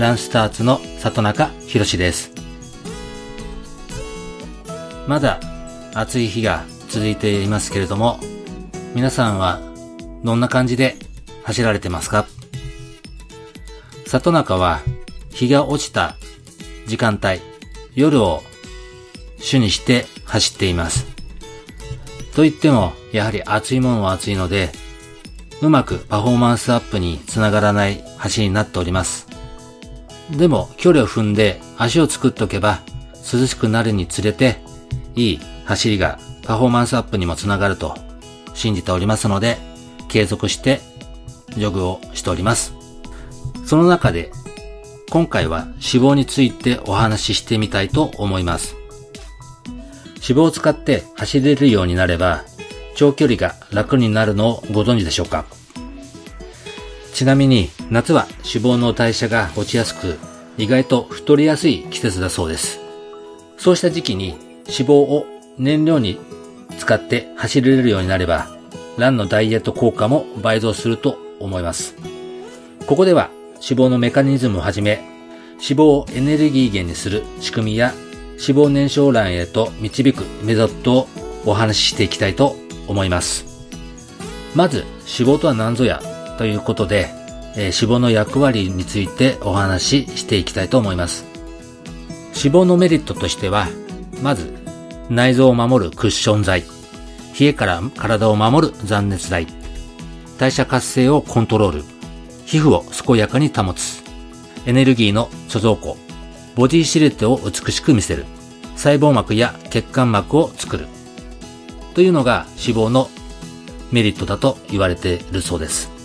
ランスターツの里中博ですまだ暑い日が続いていますけれども皆さんはどんな感じで走られてますか？里中は日が落ちた時間帯、夜を主にして走っています。と言っても、やはり暑いものは暑いので、うまくパフォーマンスアップにつながらない走りになっております。でも、距離を踏んで足を作っておけば、涼しくなるにつれて、いい走りがパフォーマンスアップにもつながると信じておりますので、継続してジョグをしております。その中で、今回は脂肪についてお話ししてみたいと思います。脂肪を使って走れるようになれば、長距離が楽になるのをご存知でしょうか？ちなみに夏は脂肪の代謝が落ちやすく意外と太りやすい季節だそうです。そうした時期に脂肪を燃料に使って走れるようになればランのダイエット効果も倍増すると思います。ここでは脂肪のメカニズムをはじめ脂肪をエネルギー源にする仕組みや脂肪燃焼卵へと導くメソッドをお話ししていきたいと思います。まず、脂肪とは何ぞや？ということで、えー、脂肪の役割についてお話ししていきたいと思います。脂肪のメリットとしては、まず、内臓を守るクッション剤、冷えから体を守る残熱剤、代謝活性をコントロール、皮膚を健やかに保つ、エネルギーの貯蔵庫、ボディシルエットを美しく見せる、細胞膜や血管膜を作る、というのが脂肪のメリットだと言われているそうです。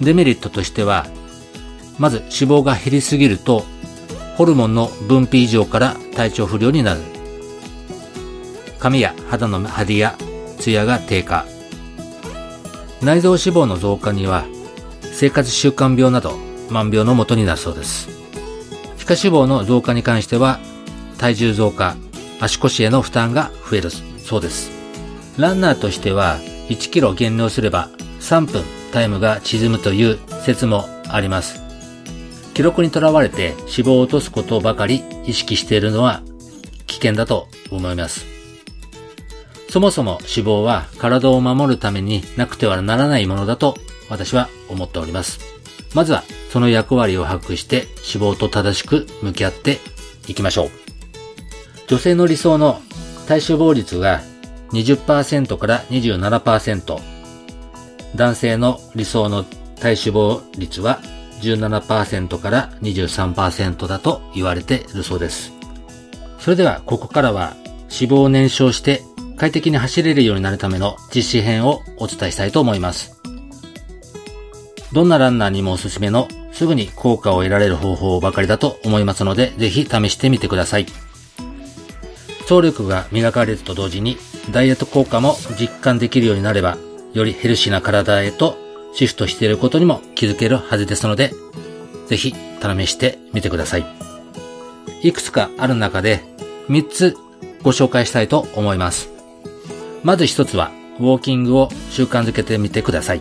デメリットとしては、まず脂肪が減りすぎると、ホルモンの分泌異常から体調不良になる。髪や肌の張りやツヤが低下。内臓脂肪の増加には、生活習慣病など万病のもとになるそうです。皮下脂肪の増加に関しては、体重増加、足腰への負担が増えるそうです。ランナーとしては1キロ減量すれば3分タイムが縮むという説もあります。記録にとらわれて脂肪を落とすことばかり意識しているのは危険だと思います。そもそも脂肪は体を守るためになくてはならないものだと私は思っております。まずはその役割を把握して脂肪と正しく向き合っていきましょう。女性の理想の体脂肪率が20%から27%。男性の理想の体脂肪率は17%から23%だと言われているそうです。それではここからは脂肪を燃焼して快適に走れるようになるための実施編をお伝えしたいと思います。どんなランナーにもおすすめのすぐに効果を得られる方法ばかりだと思いますので、ぜひ試してみてください。走力が磨かれると同時にダイエット効果も実感できるようになれば、よりヘルシーな体へとシフトしていることにも気づけるはずですので、ぜひ試してみてください。いくつかある中で3つご紹介したいと思います。まず1つは、ウォーキングを習慣づけてみてください。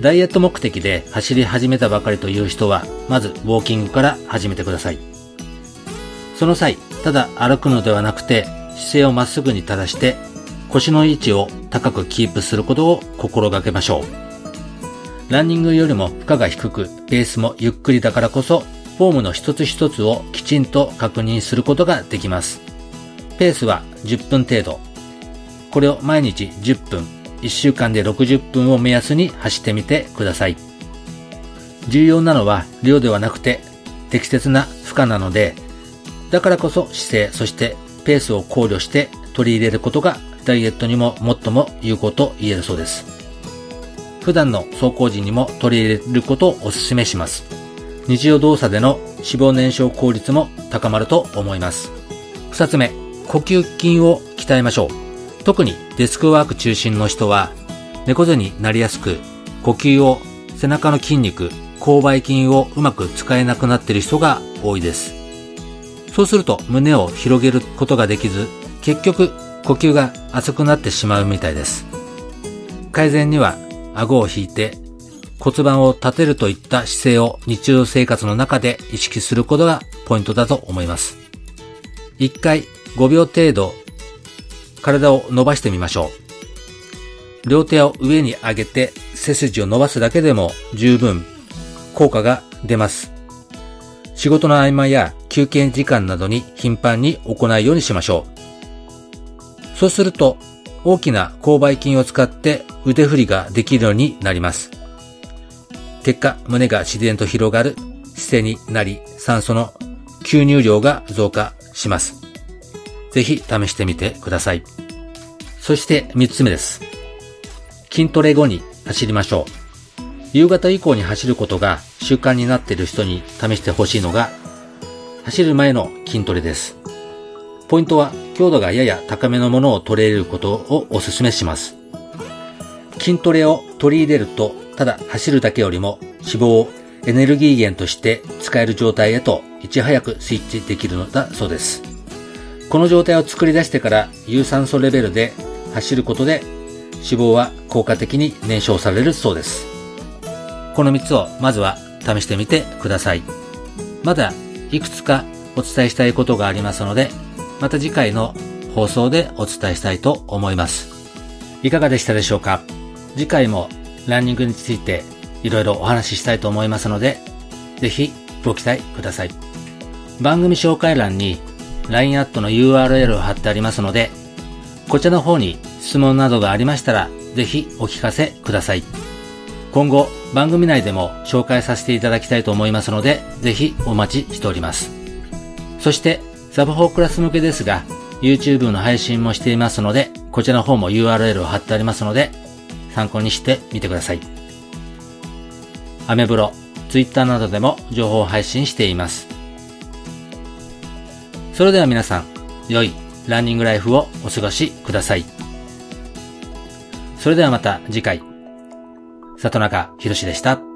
ダイエット目的で走り始めたばかりという人は、まずウォーキングから始めてください。その際、ただ歩くのではなくて、姿勢をまっすぐに正して腰の位置を高くキープすることを心がけましょう。ランニングよりも負荷が低く、ペースもゆっくりだからこそ、フォームの一つ一つをきちんと確認することができます。ペースは10分程度。これを毎日10分、1週間で60分を目安に走ってみてください。重要なのは量ではなくて適切な負荷なので、だからこそ姿勢、そしてペースを考慮して取り入れることがダイエットにも最も有効と言えるそうです。普段の走行時にも取り入れることをお勧めします。日常動作での脂肪燃焼効率も高まると思います。二つ目、呼吸筋を鍛えましょう。特にデスクワーク中心の人は、猫背になりやすく、呼吸を背中の筋肉、勾配筋をうまく使えなくなっている人が多いです。そうすると胸を広げることができず、結局呼吸が浅くなってしまうみたいです。改善には顎を引いて骨盤を立てるといった姿勢を日常生活の中で意識することがポイントだと思います。一回5秒程度体を伸ばしてみましょう。両手を上に上げて背筋を伸ばすだけでも十分効果が出ます。仕事の合間や休憩時間などに頻繁に行うようにしましょう。そうすると大きな勾配筋を使って腕振りができるようになります。結果、胸が自然と広がる姿勢になり、酸素の吸入量が増加します。ぜひ試してみてください。そして3つ目です。筋トレ後に走りましょう。夕方以降に走ることが習慣になっている人に試してほしいのが、走る前の筋トレです。ポイントは強度がやや高めのものを取れることをお勧めします。筋トレを取り入れると、ただ走るだけよりも脂肪をエネルギー源として使える状態へといち早くスイッチできるのだそうです。この状態を作り出してから有酸素レベルで走ることで脂肪は効果的に燃焼されるそうです。この3つをまずは試してみてください。まだいくつかお伝えしたいことがありますので、また次回の放送でお伝えしたいと思います。いかがでしたでしょうか？次回もランニングについていろいろお話ししたいと思いますので、ぜひご期待ください。番組紹介欄に LINE アットの URL を貼ってありますので、こちらの方に質問などがありましたら、ぜひお聞かせください。今後番組内でも紹介させていただきたいと思いますので、ぜひお待ちしております。そして、サブ4クラス向けですが、YouTube の配信もしていますので、こちらの方も URL を貼ってありますので、参考にしてみてください。アメブロ、Twitter などでも情報を配信しています。それでは皆さん、良いランニングライフをお過ごしください。それではまた次回。里中博でした。